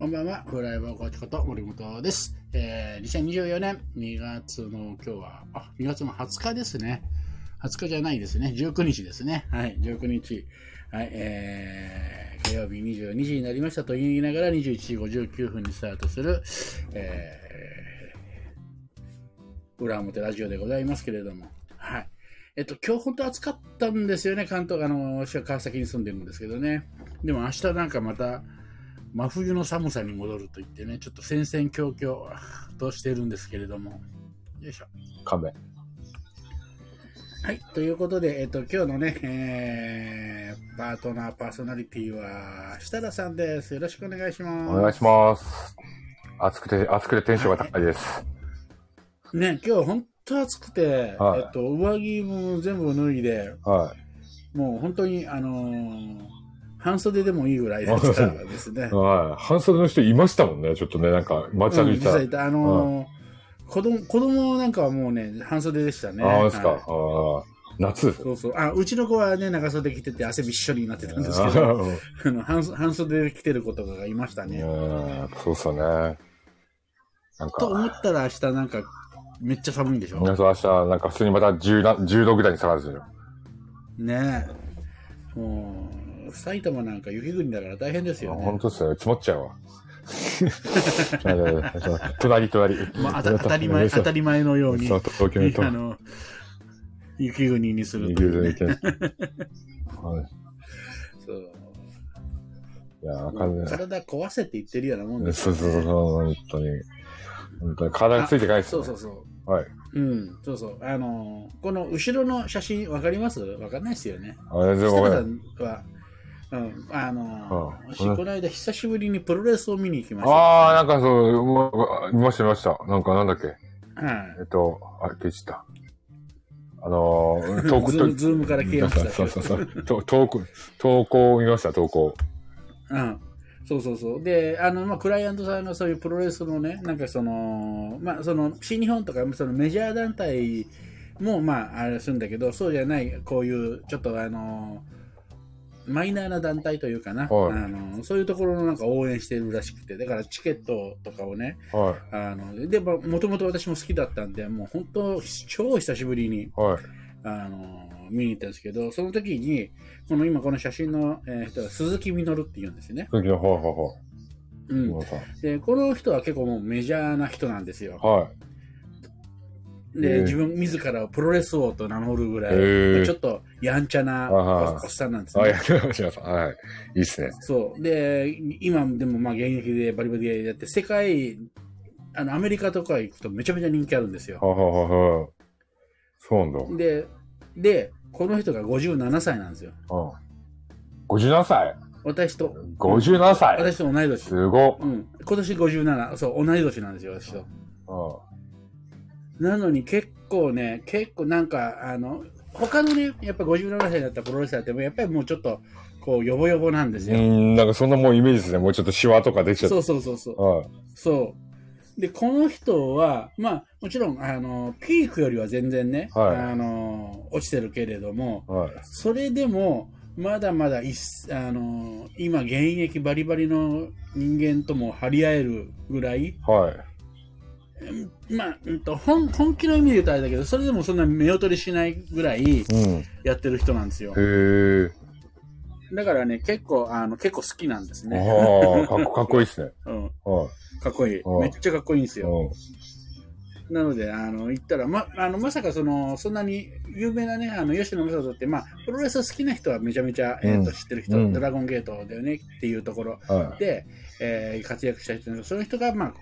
こんばんは、フライバーコーチこと森本です。えー、2024年2月の今日は、あ、2月の20日ですね。20日じゃないですね。19日ですね。はい、19日。はい、えー、火曜日22時になりましたと言いながら21時59分にスタートする、えー、裏表ラジオでございますけれども。はい。えっと、今日本当暑かったんですよね、関東、あの、私は川崎に住んでるんですけどね。でも明日なんかまた、真冬の寒さに戻ると言ってね、ちょっと戦々恐々 としてるんですけれども。よいしょ。勘弁。はい。ということで、えっと、今日のね、えー、パートナーパーソナリティは、設楽さんです。よろしくお願いします。お願いします。暑くて、暑くてテンションが高いです。ね、今日本当暑くて、はいえっと、上着も全部脱いで、はもう本当に、あのー半袖でもいいぐらいだった ですねい。。はい。半袖の人いましたもんね。ちょっとね、なんか、街うん、歩いたら。実際いた、あのー子供、子供なんかはもうね、半袖でしたね。ああ、ですか。はいああ夏そうそう。あ、うちの子はね、長袖着てて汗びっしょりになってたんですけあど、ー あの半半袖で着てる子とかがいましたね。うんそうっすよね。なんと思か、ったら明日なんか、めっちゃ寒いんでしょ皆さん明日、なんか普通にまた 10, な10度ぐらいに下がるんですよ。ねえ。もう、埼玉なんか雪国だから大変ですよね。本当っすよね。積もっちゃうわ。隣、隣。まあ、当たり前、当たり前のように、そう東京のとあの、雪国にする右とね。上行けない はいそういや、わかんない。体壊せって言ってるようなもんですそうそうそう、本当に。本当に体がついていかないですよ、ね。そうそうそう。はい。うん、そうそう。あのーこの後ろの写真わかります？わかんないですよね。あれ、で設楽さもわかんない。うん、あのーこの間久しぶりにプロレスを見に行きました。ああ、なんかそう、見ました見ました。なんかなんだっけ？はいえっと、あ、消ちた。あのー、投稿ズームから消えました。そうそうそう。と投稿、投稿を見ました、投稿。うん。そうそうそう。で、あの、まあ、クライアントさんがそういうプロレスのね、なんかその、まあ、その、新日本とか、そのメジャー団体も、まあ、あれするんだけど、そうじゃない、こういう、ちょっとあの、マイナーな団体というかな、はいあのそういうところのなんか応援してるらしくて、だからチケットとかをね、はあのでもともと私も好きだったんで、もう本当、超久しぶりにい。はい。あの見に行ったんですけど、その時に、この今この写真の、えー人は鈴木みのるって言うんですよね。次の、はいはうんいはい。皆さん。で、この人は結構もうメジャーな人なんですよ。はい。へで、え自分自らをプロレス王と名乗るぐらい、ちょっとやんちゃなおっさんなんですあ、ねや。ってました。はい。いいっすね。そう。で、今でもまあ現役でバリバリでやって、世界、あの、アメリカとか行くとめちゃめちゃ人気あるんですよ。はいはいはいはい。そうなんだ。うん。で、で、この人が57歳なんですよ。57歳？私と、57歳私と同い年。すごっ。うん。今年57、そう、同い年なんですよ、私と。なのに結構ね、結構なんか、あの、他のね、やっぱ57歳だったプロレスラーって、やっぱりもうちょっと、こう、ヨボヨボなんですよ。うん、なんかそんなもうイメージですね。もうちょっとシワとかできちゃっそうそうそうそう。た。はい。そう。で、この人は、まあ、もちろん、あの、ピークよりは全然ね、はいあの、落ちてるけれども、はい。それでも、まだまだいっ、あの、今、現役バリバリの人間とも張り合えるぐらい、はい。まあ、うんと本本気の意味で言うとあれだけど、それでもそんな目劣りしないぐらいうん。やってる人なんですよ。へえ。だからね、結構、あの、結構好きなんですね。ああ、かっこ かっこいいっすね。うん。はかっこいい。うんめっちゃかっこいいんですい。よ。うん。なので、あの、言ったら、ま、あの、まさかその、そんなに有名なね、あの、吉野正人って、まあ、プロレス好きな人はめちゃめちゃ、えっ、と、うん知ってる人、うんドラゴンゲートだよねっていうところはで、えー活躍した人なんですけどその人が、まあ、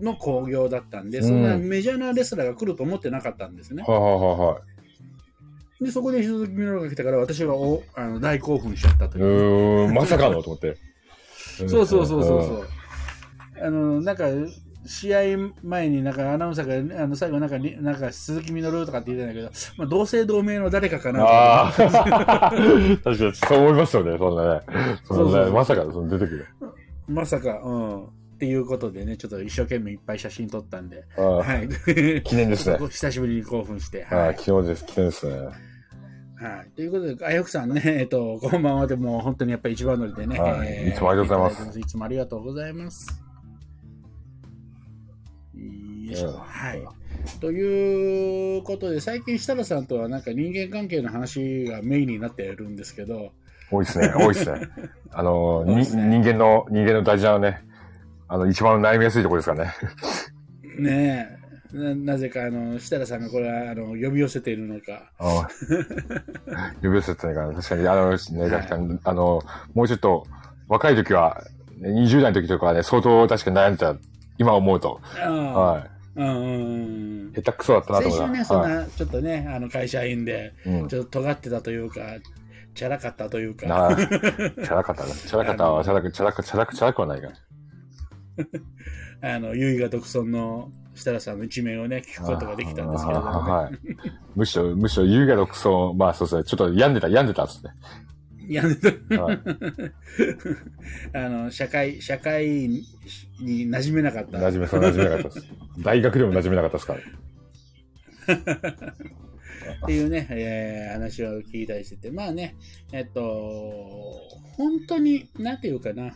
の興行だったんで、うんそんなメジャーなレスラーが来ると思ってなかったんですねい。。はいはいはいはい。で、そこで鈴木みのるが来たから、私はおあの大興奮しちゃったとういう。ーん、まさかのと思って。そうそうそうそうそう。あの、なんか、試合前になんかアナウンサーが、あの、最後なんかに、なんか鈴木みのるとかって言ってたんだけど、まあ、同姓同名の誰かかなとああ、確かに、そう思いますよね、そんなね。そんそうそうそうなね、まさかその出てくる。まさか、うん。っていうことでね、ちょっと一生懸命いっぱい写真撮ったんで、ははい。い。記念ですね。久しぶりに興奮して、は、はいい。記念です、記念ですね。はい。ということで、あやふくさんね、えっと、こんばんはでもう本当にやっぱり一番乗りでね。はいいつもありがとうございますいつもありがとうございます。よいしょ。うんはい。ということで、最近設楽さんとはなんか人間関係の話がメインになっているんですけど、多いですね、多いですね。あの、ね人間の、人間の大事なね、あの、一番悩みやすいところですからね。ねえ、ななぜかあの設楽さんがこれはあの呼び寄せているのか、呼び寄せてないから、確かに、あの、ね、あの、もうちょっと、若い時は、ね20代の時とかはね、相当確かに悩んでた、今思うと。はうんうんうんい。下手くそだったなと先週ね。そんはいなちょっとね、あの会社員で、うん。ちょっと尖ってたというか、チャラかったというか、チャラかったな。チャラかったは、チャラく、チャラく、チャラく、チャラくはないから。あの、優位が独尊の設楽さんの一面をね、聞くことができたんですけれども、ね、はい。むしろ、むしろ、優雅独尊、まあそうですね、ちょっと病んでた、病んでたっすね。いや、はい。あの、社会、社会に馴染めなかった。馴染め、そう馴染めなかったです。大学でも馴染めなかったですから。っていうね、えー話を聞いたりしてて、まあね、えっと、本当に、なんていうかな、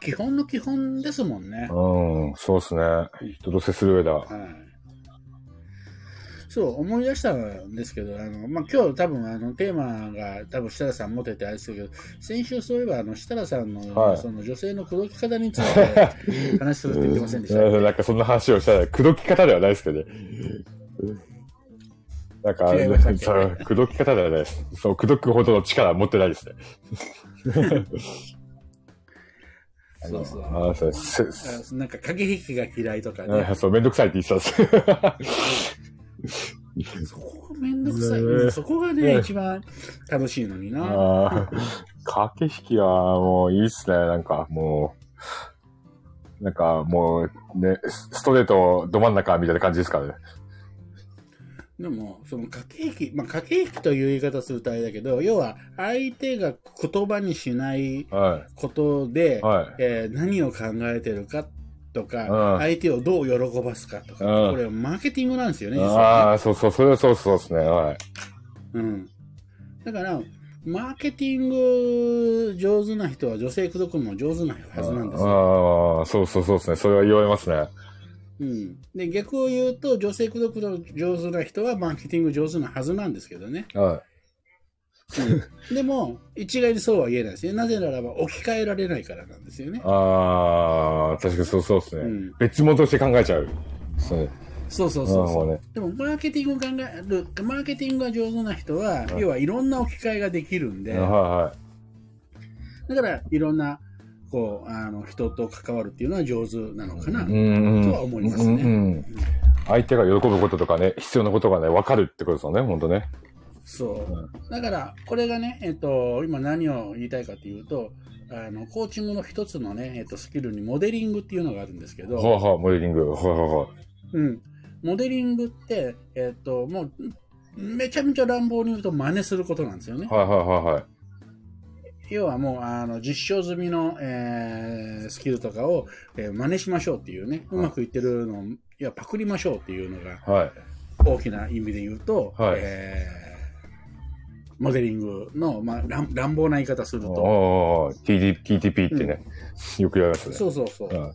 基本の基本ですもんね。うん。うん、そうですね。人と接する上では。はい。そう、思い出したんですけど、あの、まあ、今日多分あのテーマが多分設楽さん持っててあれですけど、先週そういえばあの設楽さんの、はいその女性の口説き方について話するって言ってませんでしたうん なんかそんな話をしたら、口説き方ではないですけどね。なんか、違いましたっけ？そう、口説き方ではないです。そう、口説くほどの力は持ってないですね。そうそうあそうせせあなんか駆け引きが嫌いとかね。あそう、めんどくさいって言ってたんです。そこがめんどくさい。ねうんそこがね、一番楽しいのにな。駆け引きはもういいっすね。なんかもう、なんかもうね、スストレートど真ん中みたいな感じですからね。でも、その駆け引き、まあ、駆け引きという言い方するとあれだけど、要は相手が言葉にしないはことでい。、はい。えー何を考えてるかとか、うん相手をどう喜ばすかとか、うんこれはマーケティングなんですよね、実はああ、そうそう、それはそうそうですね。はい。ね。うん。だから、マーケティング上手な人は女性口説くのも上手なはずなんですよ。ああ、そうそうそうですね。それは言われますね。うん。で、逆を言うと、女性口説くの上手な人はマーケティング上手なはずなんですけどね。はでも、一概にそうは言えないですね。なぜならば置き換えられないからなんですよねい。。ああ、確かにそうそうですね。うん。別物として考えちゃう。そう。そうそうそうそう。ね。でも、マーケティングを考える、マーケティングが上手な人は、うん要はいろんな置き換えができるんで、はいはだから、いろんな、こう、あの、人と関わるっていうのは上手なのかな。とは思いますねうんうん相手が喜ぶこととかね、必要なことがね、分かるってことですよね、本当ね。そう。だから、これがね、えっと、今何を言いたいかというと、あの、コーチングの一つのね、えっと、スキルにモデリングっていうのがあるんですけど、はあはあ、モデリング。はいはいはい。うん。モデリングって、えっと、もう、めちゃめちゃ乱暴に言うと真似することなんですよね。はいはいはいはい。要はもう、あの、実証済みの、えースキルとかを、えー真似しましょうっていうね、うまくいってるのを、いや、パクりましょうっていうのがはい。大きな意味で言うと、はいえーモデリングの、まあ、乱乱暴な言い方するあと、あ、TD TTP ってね、よく言われますね。そうそうそう。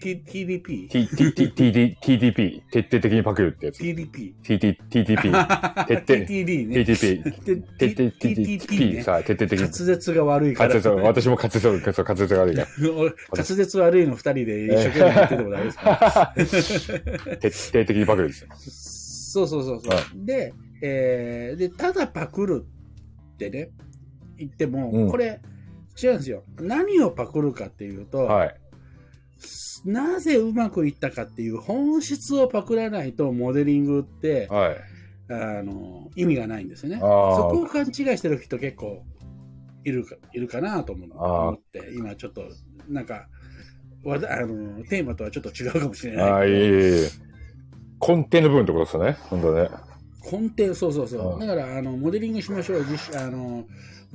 T- TDP? T- T- T- TD TTP、徹底的にパクるってやつ。TDP? TT TTP、徹底。TTP、で徹底ね。さ、徹底的に。滑舌が悪いから。滑舌、私も滑舌、そう滑舌が悪いか俺滑舌悪いの二人で一生懸命言っててもダメですから。ら。徹底的にパクるですよ。そうそうそうそう。で、えーで、ただパクるってね、言っても、うんこれ、違うんですよ。何をパクるかっていうと、はい。なぜうまくいったかっていう本質をパクらないとモデリングって、はい。あの、意味がないんですよね。あそーこを勘違いしてる人結構いるか、いるかなと思って、今ちょっと、なんか、わだあの、テーマとはちょっと違うかもしれああ、ないいえい。えいえ根底の部分ってことですよね。本当ね。根底、そうそうそうう。んだから、あの、モデリングしましょう。実あの、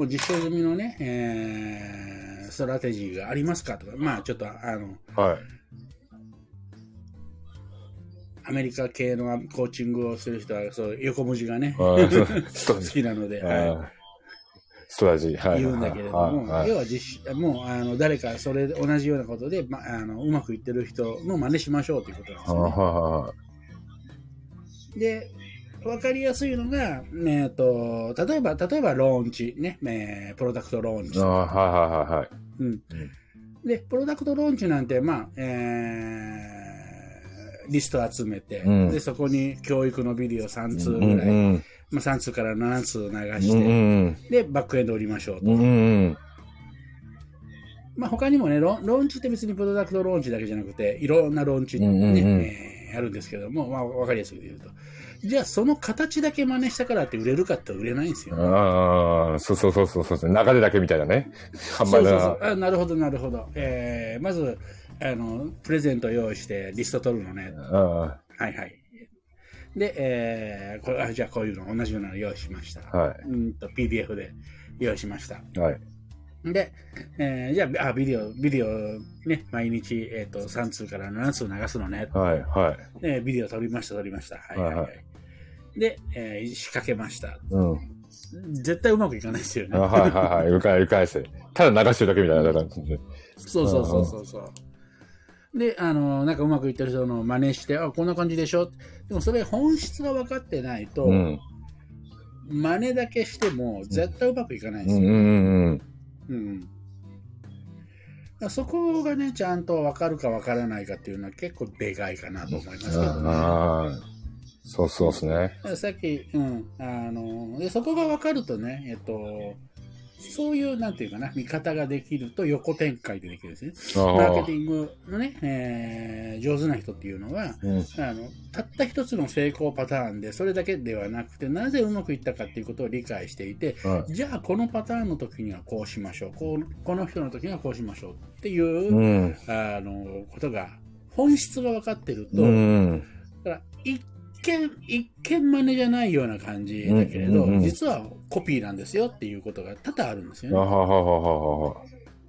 もう実証済みのね、えー、ストラテジーがありますかとか、まあ、ちょっと、あの、はい。アメリカ系のコーチングをする人は、そう、横文字がね、好きなので、あはい。ーストラジー、はい。言うんだけれども、はい。はい。要は実施、もう、あの、誰かそれで同じようなことで、ま、あの、うまくいってる人の真似しましょうということなんですね。はで、わかりやすいのが、えっ、と、例えば、例えば、ローンチ、ね、えープロダクトローンチ。あーはいはいはいはい。うん。で、プロダクトローンチなんて、まあ、えーリスト集めて、うんで、そこに教育のビデオ3通ぐらい、うんうんまあ、3通から7通流うんして、うんで、バックエンド売りましょうと。うんうんまあ、他にもねロ、ローンチって別にプロダクトローンチだけじゃなくて、いろんなローンチね、うんえーあるんですけども、まあ、わかりやすく言うと。じゃあ、その形だけ真似したからって売れるかって売れないんですよ。ああ、そうそうそうそうそう。流れだけみたいなね。そうそうそうの。あなるほど、なるほど。えーまずあの、プレゼント用意してリスト取るのね。あはいはい。で、えーこれあじゃあこういうの同じようなの用意しました。あはうんと PDF で用意しました。い。はい。で、えーじゃああ、ビデオ、ビデオね、毎日、えっ、と、3通から7通流すのね。はい。はい。で、ビデオ撮りました、撮りました。はいはいはい。で、えー仕掛けました。うん。絶対うまくいかないですよね。あはいはいはい。うか、うかえせ。ただ流してるだけみたいな感じで。そうそうそうそうそう。で、あの、なんかうまくいってる人の真似して、あ、こんな感じでしょ。でもそれ本質が分かってないと、うん。真似だけしても絶対うまくいかないんですよ。うんうんうん。うん。そこがね、ちゃんと分かるか分からないかっていうのは結構でかいかなと思いますけどね。そうそうですね。さっき、うん、あの、で、そこが分かるとね、えっと、そういう、なんていうかな、見方ができると横展開でできるんですね。あマーケティングのね、えー上手な人っていうのは、うん。あの、たった一つの成功パターンで、それだけではなくて、なぜうまくいったかっていうことを理解していて、はじゃあこのパターンの時にはこうしましょう、こうこの人の時にはこうしましょうっていい。う、うん。あの、ことが、本質が分かってると、うん。だから一見、一見真似じゃないような感じだけれど、うんうんうん実はコピーなんですよっていうことが多々あるんですよね。あははは。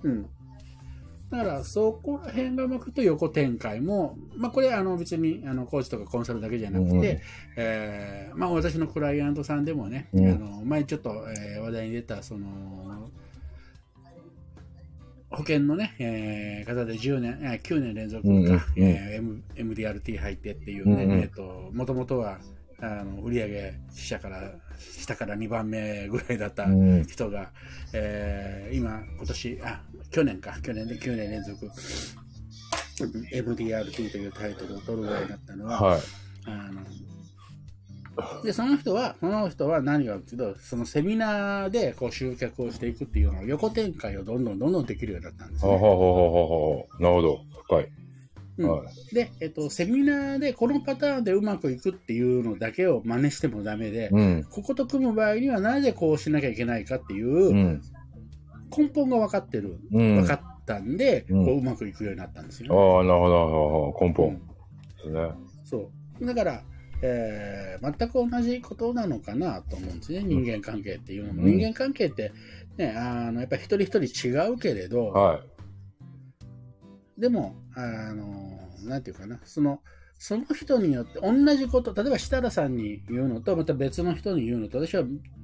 うん。だから、そこら辺がうまくいくと横展開も、まあこれあの別にあのコーチとかコンサルだけじゃなくて、うんうんえーまあ私のクライアントさんでもね、うんあの前ちょっと、えー話題に出た、その、保険のね、えー方で10年、えー9年連続か、うんうんうんえー MDRT 入ってっていうね、うんうんえっ、と、もともとは、あの売上自社から下から2番目ぐらいだったうん。人が、えー今、今年、あ、去年か、去年で9年連続、MDRT というタイトルを取るぐらいだったのは、はい。あの、で、その人は、その人は何がけど、そのセミナーでこう集客をしていくっていうのを横展開をどんどんどんどんできるようになったんですね。はははははは。なるほど。深い。うんはい。で、えっと、セミナーでこのパターンでうまくいくっていうのだけを真似してもダメで、うん。ここと組む場合にはなぜこうしなきゃいけないかっていううん。根本が分かってる。うん。分かったんで、うんこううまくいくようになったんですよね。ああ、なるほど。根本うんですね。そう。だから、えー全く同じことなのかなと思うんですね。人間関係っていうのも。うん人間関係って、ね、あの、やっぱり一人一人違うけれど、はでも、あの、なんていうかな、その、その人によって同じこと、例えば設楽さんに言うのと、また別の人に言うのと、私は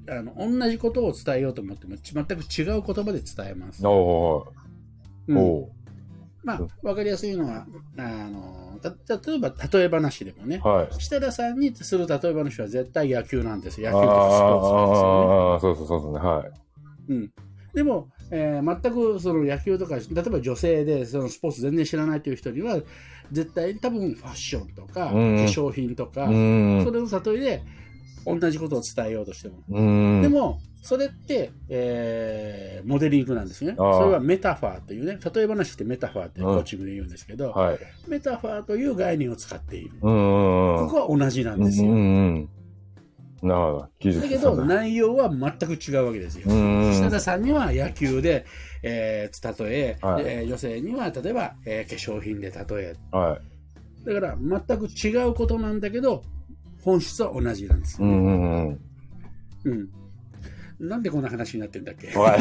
あの同じことを伝えようと思っても、全く違う言葉で伝えますい。。おうんまあ、わかりやすいのは、あの、た例えば、例え話でもね、ーはい。設楽さんにする例え話は絶対野球なんです野球とかスポーツなんですよね。ああ、そうそうそうそうね。はい。うん、でも、えー全くその野球とか、例えば女性でそのスポーツ全然知らないという人には、絶対多分ファッションとか、化うん粧品とか、うん。それの例えで同じことを伝えようとしても。うん。でも、それって、えーモデリングなんですね。それはメタファーというね、例え話ってメタファーってうんコーチングで言うんですけど、はい。メタファーという概念を使っている。ここは同じなんですよ。なるほど。技術だけど、内容は全く違うわけですよ。うん。設楽さんには野球で、えー例え、はいえー女性には例えば、えー化粧品で例え。はい。だから全く違うことなんだけど、本質は同じなんですよね。うんうんうん。うんなんでこんな話になってんだっけ？は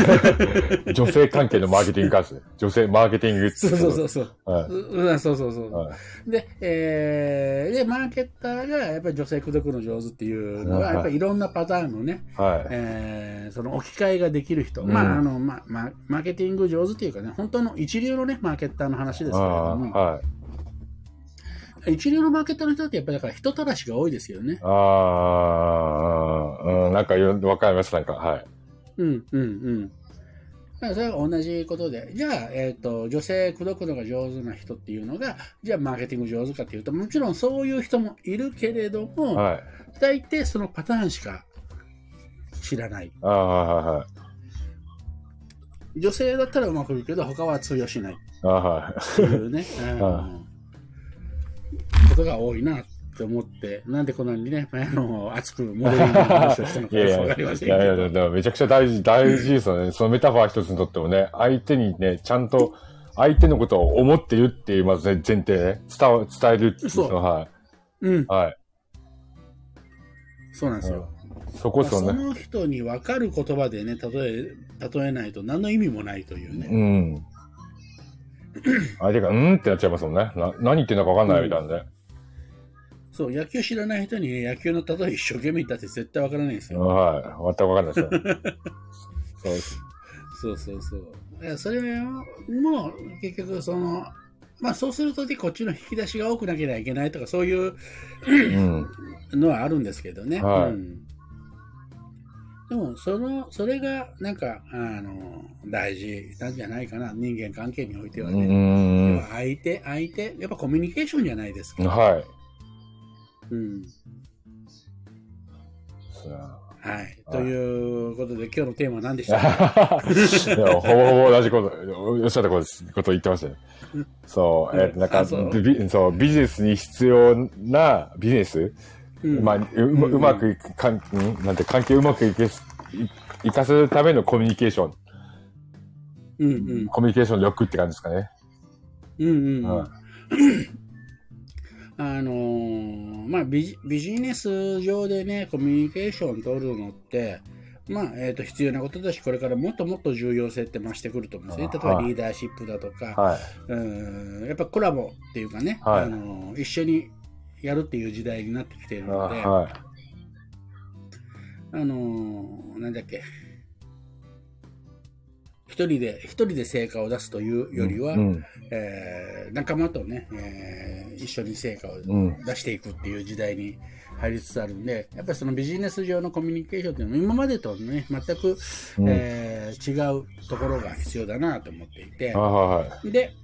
い 女性関係のマーケティングカース。女性マーケティング。そうそうそうそう。はい。うん、そうそうそう。はいで、えー、で、マーケッターがやっぱり女性口説くの上手っていうのは、はいやっぱりいろんなパターンのね、はい。えーその置き換えができる人、うんまあ、あの、まあ、まあ、マーケティング上手っていうかね、本当の一流のね、マーケッターの話ですけれあども、あはい。一流のマーケッターの人ってやっぱりだから人たらしが多いですよね。ああ、うん、なんかよわかります、なんか、はい。うん、うん、うん。それは同じことで、じゃあ、えっ、と、女性口説くのが上手な人っていうのが、じゃあマーケティング上手かっていうと、もちろんそういう人もいるけれども、はい。大抵そのパターンしか知らない。ああ、はい、はい。女性だったらうまくいくけど、他は通用しないああ、はい。っていうね、うんはことが多いなって思って、なんでこんなにね、あの熱くモデリングの話をしたのかわかりませんけいやいや、ど。でもめちゃくちゃ大事、大事ですよね。そのメタファー一つにとってもね、相手にね、ちゃんと、相手のことを思ってるっていう、まず前提ね、伝わ伝えるっていうそうのは、うん、はい。そうなんですよ。そこですよね。その人に分かる言葉でね、例え、例えないと何の意味もないというね。うん。相手が、うんってなっちゃいますもんね。な何言ってんのか分かんないみたいなね。そう、野球知らない人に野球の例え一生懸命言ったって絶対分からないんですよ。はい。全く分かんないですよ。そう。そうそうそれも、結局その、まあそうするとね、こっちの引き出しが多くなければいけないとか、そういううん。のはあるんですけどね。はいうん、でも、その、それが、なんか、あの、大事なんじゃないかな、人間関係においてはうね。相手、相手、やっぱコミュニケーションじゃないですか。はい。うん。はい。ということで、今日のテーマは何でした？かいやほぼほぼ同じこと、おっしゃったことこと言ってましたね。そう、えっと、なんかビそう、ビジネスに必要なビジネス、うんまあ、うまうまくいく、かんんなんて、関係うまくいけす、いいかせるためのコミュニケーション、うんうん。コミュニケーション力って感じですかね。うんうんうん。はいあのーまあビジ、ビジネス上でね、コミュニケーション取るのって、まあ、えっ、と、必要なことだし、これからもっともっと重要性って増してくると思うんですね。あ例えばはいリーダーシップだとか、はい。うん、やっぱコラボっていうかね、はいあのー一緒にやるっていう時代になってきているあので、あはい。のーなんだっけ、一人で、一人で成果を出すというよりは、うん。えー仲間とね、えー一緒に成果をうん。出していくっていう時代に入りつつあるんで、やっぱりそのビジネス上のコミュニケーションっていうのは今までとね、全く、うんえー違うところが必要だなと思っていてあ、はい。で、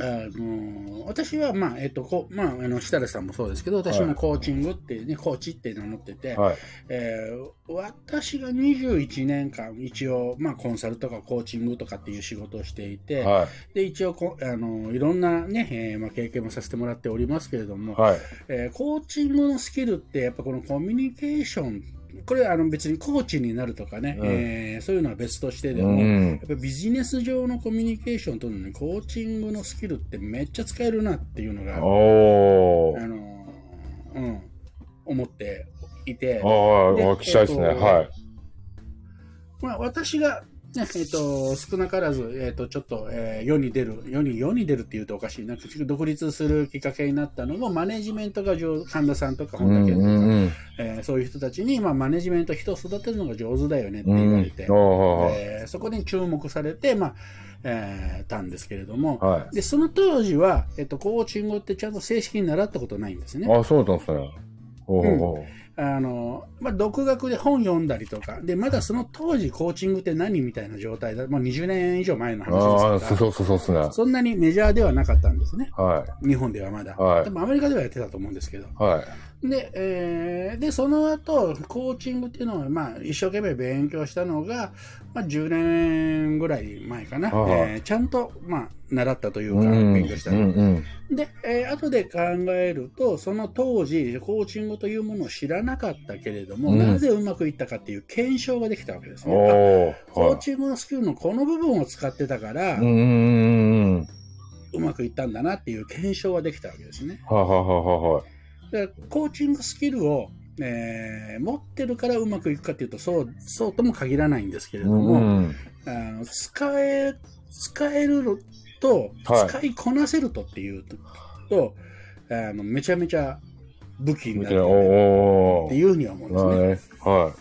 あの私は、まあ、えっと、こう、まあ、あの、設楽さんもそうですけど、私もコーチングっていうね、コーチって名乗ってて、はい。えー私が21年間、一応、まあ、コンサルとかコーチングとかっていう仕事をしていて、はい。で、一応こ、あの、いろんなね、えーまあ、経験もさせてもらっておりますけれども、はい。えーコーチングのスキルって、やっぱこのコミュニケーション、これはあの別にコーチになるとかね、うんえーそういうのは別としてでうも、やんっ。ぱビジネス上のコミュニケーションとるのに、コーチングのスキルってめっちゃ使えるなっていうのが。あの、うん、思っていてあ、あ、でお聞きしたいですね。えっとはい。まあ、私が、ねえっと少なからず、えっとちょっと、えー世に出る世に世に出るっていうとおかしいな独立するきっかけになったのもマネジメントが上神田さんとかうん本田健とか、うんうん。えーそういう人たちに、まあ、マネジメント人を育てるのが上手だよねってうん言われて、。おーえーそこに注目されて、まあえーたんですけれども、はでその当時は、えっと、コーチングってちゃんと正式に習ったことないんですね。い。あ、そうだったんですね。おーおーあの、まあ、独学で本読んだりとか、で、まだその当時コーチングって何みたいな状態だ、まあ、20年以上前の話ですから、そうそうそうそうですね。そんなにメジャーではなかったんですね。は日本ではまだ。はいでもアメリカではやってたと思うんですけど。い。はい。で、えーで、その後、コーチングっていうのを、まあ、一生懸命勉強したのが、まあ、10年ぐらい前かな。はいえーちゃんと、まあ、習ったというか、うん勉強したの。うんうん。で、えー後で考えると、その当時、コーチングというものを知らなかったけれども、うんなぜうまくいったかっていう検証ができたわけですね。コーチングのスキルのこの部分を使ってたから、うんうまくいったんだなっていう検証ができたわけですね。はいはいはいはコーチングスキルを、えー持ってるからうまくいくかっていうと、そう、そうとも限らないんですけれどうも、ん。あの使え、使えるのと、はい使いこなせるとっていうと、あの、めちゃめちゃ武器になるっていうふうには思うんですね。はい。は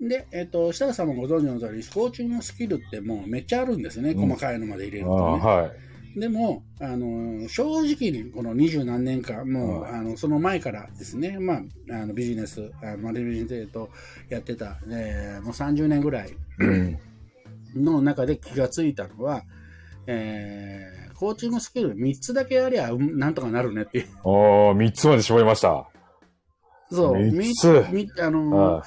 で、えっ、と、設楽さんもご存知の通り、コーチングのスキルってもうめっちゃあるんですね。うん細かいのまで入れい。るあとね。ーはい。でも、あの、正直にこの二十何年間、もう、はいあの、その前からですね、まあ、あのビジネス、あのマルチビジネスとやってた、えーもう30年ぐらいうん。の中で気がついたのは、えーコーチングスキル3つだけありゃ、うんなんとかなるねっていう。おー、三つまで絞りました。そう、三つ。みあの、は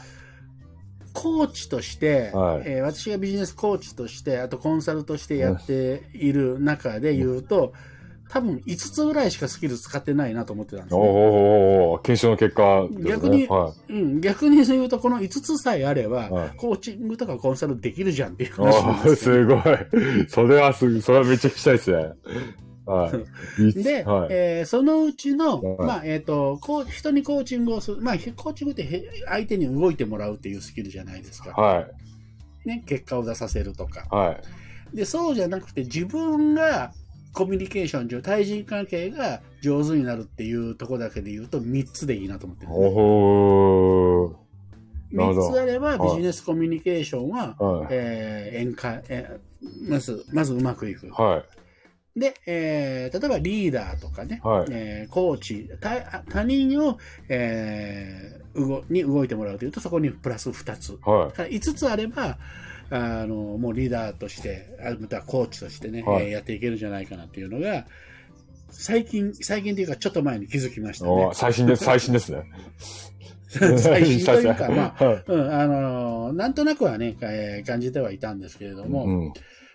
コーチとして、はい。えー私がビジネスコーチとして、あとコンサルとしてやっている中で言うと、多分5つぐらいしかスキル使ってないなと思ってたんですね。おーお検証の結果ね。逆にはうん、逆に言うと、この5つさえあれば、はいコーチングとかコンサルできるじゃんっていうい。話なんですよ、すごい。それはす、それはめっちゃ聞きたいですね。はい。で、はい。えーそのうちの、はいまあ、えっ、と、こう、人にコーチングをする、まあ、コーチングってへ相手に動いてもらうっていうスキルじゃないですか。はい。ね、結果を出させるとか。はい。で、そうじゃなくて自分がコミュニケーション上、対人関係が上手になるっていうところだけで言うと3つでいいなと思ってるね、おー。なるほど3つあればはいビジネスコミュニケーションは、はい。えー、円滑、えーまず、まずうまくいく。はい。で、えー例えばリーダーとかね、はいえーコーチ、他他人を、えー、動に動いてもらうというと、そこにプラス2つ。はから5つあれば、あの、もうリーダーとして、あまたはコーチとしてね、はいえーやっていけるんじゃないかなっていうのが、最近、最近というかちょっと前に気づきましい。たね。最新です、最新ですね。最新というか、まあ、あ、はい。うん、あの、なんとなくはね、えー感じてはいたんですけれども、うん。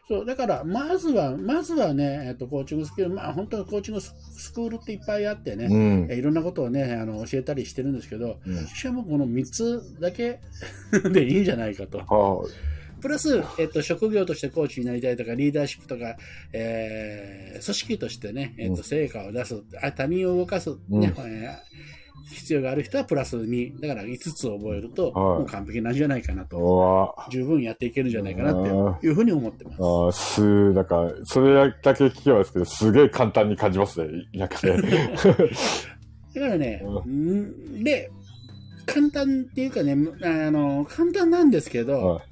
そう、だから、まずは、まずはね、えっと、コーチングスキル、まあ、本当にコーチングススクールっていっぱいあってね、うんえーいろんなことをね、あの、教えたりしてるんですけど、うん私はもうこの3つだけ でいいんじゃないかと。はプラス、えっと、職業としてコーチになりたいとか、リーダーシップとか、えー組織としてね、えっと、うん。成果を出す、あ他人を動かす、ねうん。えー必要がある人はプラス2、だから5つ覚えると、はい。もう完璧なんじゃないかなと。十分やっていけるんじゃないかなうっていうふうに思ってます。あーす、なんか、それだけ聞けばですけど、すげえ簡単に感じますね、田舎で。だからね、ん。で、簡単っていうかね、あの、簡単なんですけど、は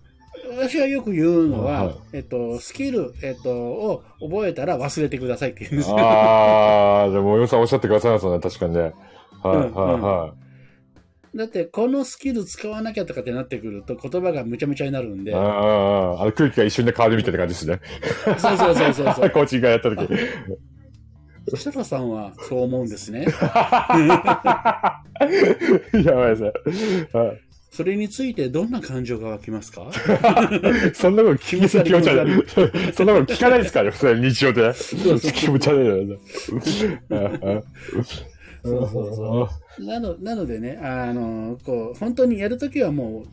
私はよく言うのは、はいえっと、スキル、えっと、を覚えたら忘れてくださいって言うんでいすよ。ああ、でも、およさんおっしゃってくださいますよね、確かにね。はい、うんはい、はだって、このスキル使わなきゃとかってなってくると、言葉がむちゃむちゃになるんい。で、ああ、あの空気が一瞬で変わるみたいな感じですね。そうそうそうそうそう。コーチングがやった時。設楽さんはそう思うんですね。やばいですね。はいそれについてどんな感情が湧きますか？そんなこと気持ち悪い。そんなこと聞かないですからね、普通に日常で。そうそう気持ち悪い。そうそうそうなのなのでね、あの、こう、本当にやるときはも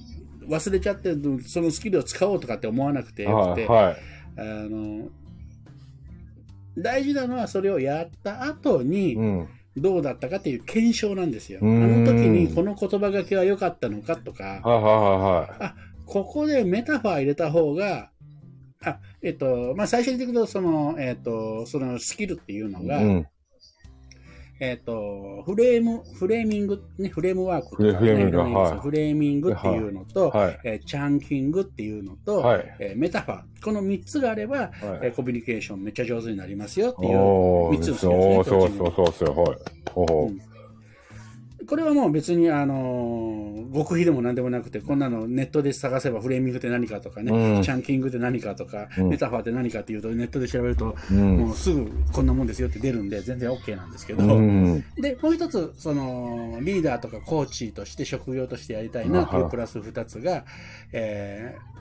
う忘れちゃって、そのスキルを使おうとかって思わなくてよくはい、て、はい。あの、大事なのはそれをやった後にうん。どうだったかっていう検証なんですよ。あの時にこの言葉がけは良かったのかとか、はい、はい、はい。ここでメタファー入れた方が、あ、えっと、まあ、最初に言ってくと、その、えっと、そのスキルっていうのが、うん。えっ、と、フレーム、フレーミング、ね、フレームワークとか、ね、フレーミングはいフレーミングっていうのと、はい。えーチャンキングっていうのと、はい。えーメタファー。この3つがあれば、はいえーコミュニケーションめっちゃ上手になりますよっていう。おー三つのスキルそうですねそうそうそうそう、はい。ほうほうんこれはもう別に、あのー極秘でも何でもなくて、こんなのネットで探せばフレーミングって何かとかね、うんチャンキングって何かとか、うんメタファーって何かっていうと、ネットで調べると、う。うん。もうすぐこんなもんですよって出るんで、全然 OK なんですけど、うん。で、もう一つ、その、リーダーとかコーチとして職業としてやりたいなというプラス二つが、えー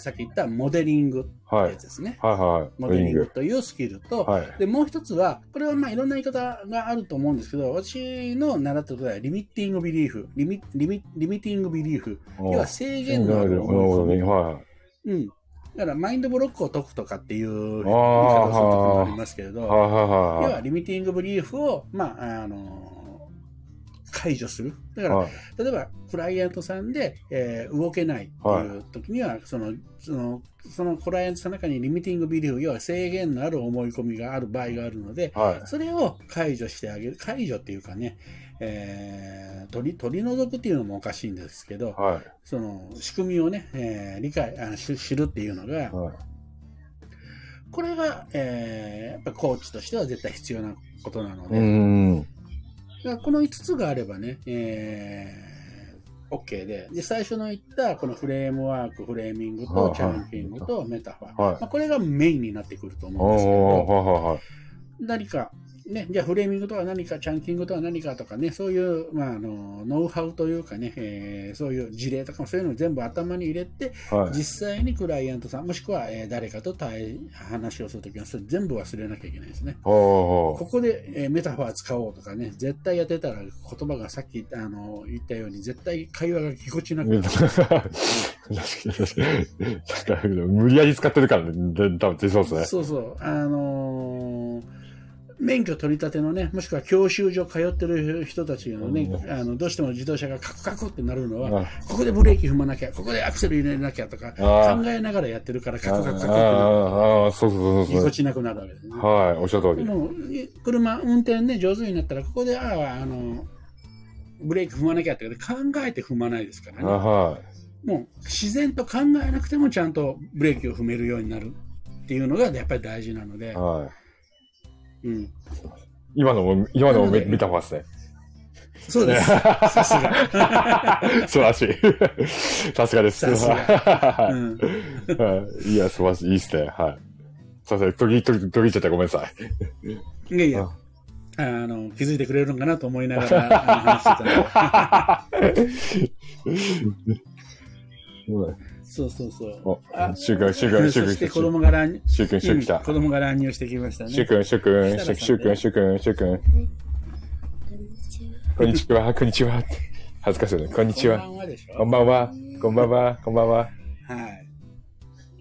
さっき言ったモデリングってはいやつ。ですね。はいはい。モデリングというスキルと、はい。で、もう一つは、これはまあいろんな言い方があると思うんですけど、私の習ったことはリミッティングビリーフ、リミリミリミティングビリーフ、要は制限のあるなるほど思いね。はうん。だからマインドブロックを解くとかっていう言い方をする時もありますけれい。ど、はいはい要ははリミティングブリーフを、まあ、あの、解除する。だから、はい。例えば、クライアントさんで、えー動けないっていう時には、その、その、そのクライアントさんの中にリミティングビリーフ、要は制限のある思い込みがある場合があるので、はい。それを解除してあげる。解除っていうかね、えー取り、取り除くっていうのもおかしいんですけど、はい。その仕組みをね、えー理解あし知るっていうのが、はい。これが、えーやっぱコーチとしては絶対必要なことなので。だからこの5つがあればね、えー、OK で。で、最初の言ったこのフレームワーク、フレーミングとはいチャンピングとメタファー、はい。まあ、これがメインになってくると思おうんですけー、ど。何か、ね、じゃあフレーミングとは何か、チャンキングとは何かとかね、そういう、まあ、あのノウハウというかね、えーそういう事例とかもそういうのを全部頭に入れて、はい。実際にクライアントさん、もしくは、えー誰かと対話をするときは、それ全部忘れなきゃいけないですね。ここで、えーメタファー使おうとかね、絶対やってたら言葉がさっきあの言ったように、絶対会話がぎこちなくなる。無理やり使ってるからね、で多分出そうですね。そうそう。あのー免許取り立てのね、もしくは教習所通ってる人たちのね、うんあのどうしても自動車がカクカクってなるのは、あここでブレーキ踏まなきゃ、ここでアクセル入れなきゃとか、考えながらやってるからカクカクカクってなああ、そうそうそうそう。こちなくなるわけですね。はい、おっしゃる通り。でも、い車、運転ね、上手になったら、ここで、ああ、あの、ブレーキ踏まなきゃって考えて踏まないですからあね。はもう、自然と考えなくてもちゃんとブレーキを踏めるようになるっていうのが、やっぱり大事なのでい。、はい。うん。今のも、今のも見見た方がですね。そうです。さすが。素晴らしい。さすがです。さすがはうん。いや、素晴らしい。いいですね。はい。すいません。途切り、途切り途切れちゃったらごめんなさい。いやいや、あの、気づいてくれるのかなと思いながら話してた。そうそうそう。おあ、シュ君、シュ君、シュ君、そして子供が乱入、シュ君、シュ君来た子。供が乱入してきましたね。シュ君、シュ君、シュシュ君、シュ君、シュ君。こんにちは、こんにちは。恥ずかしいね。こんにちは。こんばんはこんばんは。こんばんは。は。はい。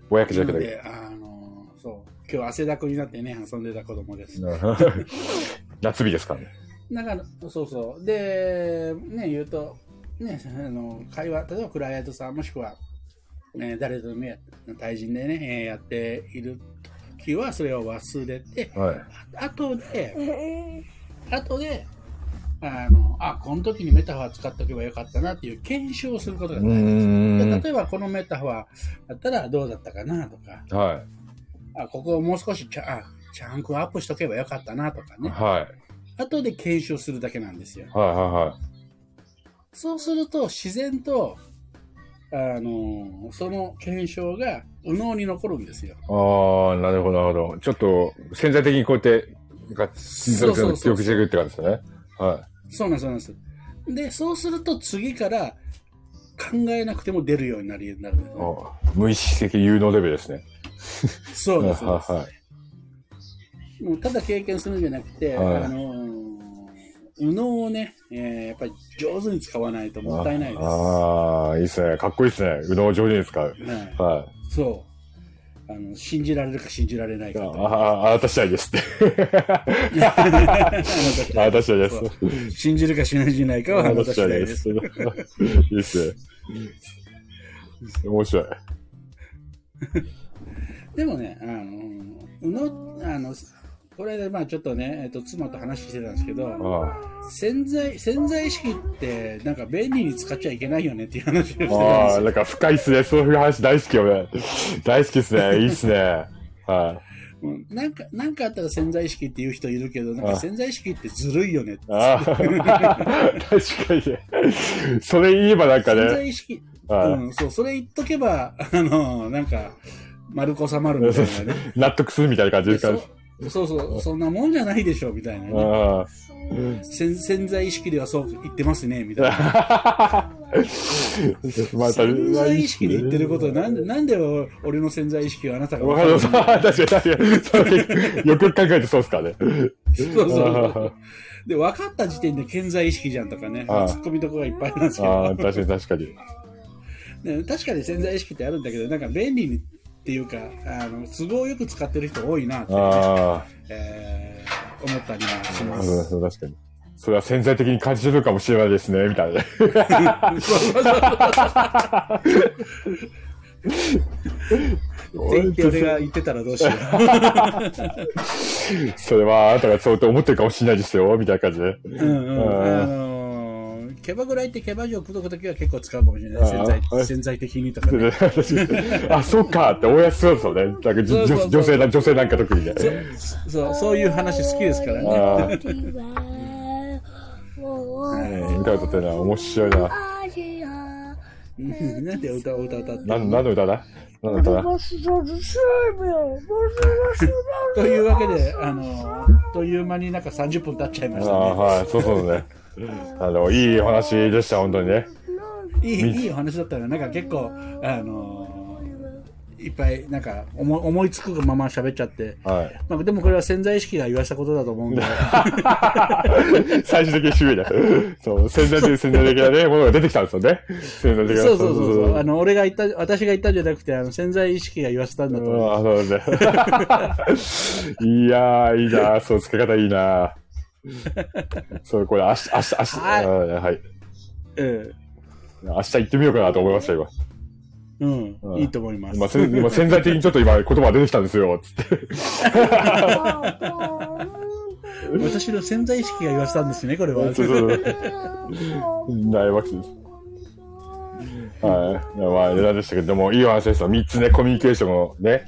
ぼやかしだけど。あの、そう、今日汗だくになってね、遊んでた子供です。夏日ですからね。だから、そうそう。で、ね、言うと、ね、あの、会話、例えばクライアントさん、もしくは、ね、誰とでもや対人でね、えーやっている時は、それを忘れて、はい。あ後で、後で、あの、あ、この時にメタファー使っとけばよかったなっていう検証をすることがう大事です。ーん。例えばこのメタファーだったらどうだったかなとか、はあ、ここをもう少しちゃ、あ、チャンクアップしとけばよかったなとかい。ね。はい。後で検証するだけなんですよ。はいはいはい。そうすると自然と、あの、その検証が右脳に残るんですよ。ああ、なるほど、なるほど。ちょっと潜在的にこうやって、なんか、そうそうそう記憶していくって感じですね。はそうなんです、そうなんです。で、そうすると次から考えなくても出るようになるなる。ね、あ無意識的有能レベルですね。そうです。そうです はいはい。もうただ経験するんじゃなくて、はいあのー右脳をね、えーやっぱり上手に使わないともったいないです。ああ、いいですね。かっこいいですね。うどんを上手に使う。はいはそうあの。信じられるか信じられないい。かあと。あ、あなた次第ですって。あなた次第です。信じるか信じないかはあなた次第です。いいですね。面白い。でもね、あの、うの、あの、これでまあちょっとね、えっと、妻と話してたんですけど、あ潜在、潜在意識ってなんか便利に使っちゃいけないよねっていう話をしてたんあ、ああ、ですよ。なんか深いっすね。そういう話大好きよね。大好きっすね。いいっすね。はうんなんか、なんかあったら潜在意識っていう人いるけど、なんあか潜在意識ってずるいよね。ああ、確かにね。それ言えばなんか潜ね。在意識、はいうん、そう、それ言っとけば、あの、なんか、丸く収まるみたいなね。納得するみたいな感じですか？そそうそう、そんなもんじゃないでしょ、みたいなね。あ潜潜在意識ではそう言ってますね、みたいな。あ。また潜在意識で言ってることは、なんで、なんで俺の潜在意識をあなたがわかる確かに確かに。よく考えてそうっすかね。そうそう。で、分かった時点で健在意識じゃんとかね、ああ突っ込みどころがいっぱいなんですけど、確かに確かに。ね確かに潜在意識ってあるんだけど、なんか便利にっていうか、あの都合よく使ってる人多いなって、ねあえー思ったりはしあ、ます。確かに。それは潜在的に感じてるかもしれないですね、みたいな。って俺が言ってたらどうしよう。それはあなたがそうと思ってるかもしれないですよ、みたいな感じで。うんうん。あのーケバぐらいってケバ嬢口説くときは結構使うかもしれない。潜在的にとかね。あ、そっかって、親そうですよね。なんかじそうそうそう女女性な、女性なんか特にね。そう、そういう話好きですからね。はい歌歌ってるな、面白いな。う んなんで歌を歌う歌って。なん、何の歌だ何の歌だ というわけで、あのー、という間になんか30分経っちゃいましたああ、ね。はい、そうそうね。あの、いいお話でした、本当にね。いい、いいお話だったら、なんか結構、あのーいっぱい、なんか思い、思いつくまま喋っちゃって。はい。まあ、でもこれは潜在意識が言わしたことだと思うんで。最終的に締めだ。そう、潜在的、潜在的なね、ものが出てきたんですよね。潜在的な。そうそうそうそう。あの、俺が言った、私が言ったんじゃなくて、あの、潜在意識が言わせたんだと思う。ああ、そうですね。いやー、いいなそう、付け方いいなそう、これ、明日、明日、明日、はいはい。はい。うん。明日行ってみようかなと思いました、今。うん。うんいいと思います。今、せん今潜在的にちょっと今、言葉が出てきたんですよ、つって。私の潜在意識が言わせたんですね、これは。そうそう大爆笑です。はい。まあ、何でしたけど、でも、いいお話ですよ。三つね、コミュニケーションをね、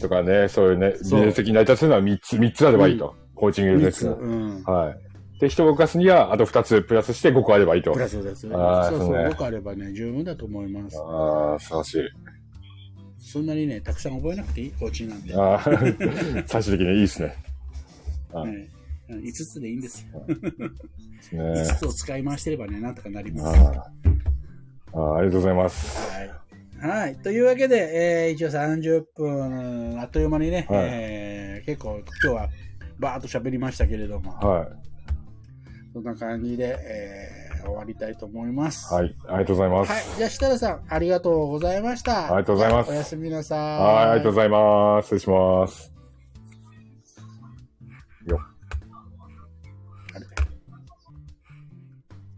とかね、そういうね、ビジネス的に成り立つのは三つ、三つあればいいと。コーチングです。うん。はい。で、人を動かすには、あと二つプラスして5個あればいいと。プラスです。あーそうそう、そうね僕あればね、十分だと思います。ああ、素晴らしい。そんなにね、たくさん覚えなくていいコーチなんで。ああ、最終的にいいですね。はいうん5つでいいんですよ。ね5つを使い回してればね、なんとかなります。ああああ、ありがとうございます。はい。はい。というわけで、えー一応30分、あっという間にね、はいえー結構今日はバーっと喋りましたけれども、はそんな感じで、えー終わりたいと思います。い。はい。ありがとうございます。はい。じゃあ、設楽さん、ありがとうございました。ありがとうございますおやすみなさい。はい、ありがとうございます。失礼します。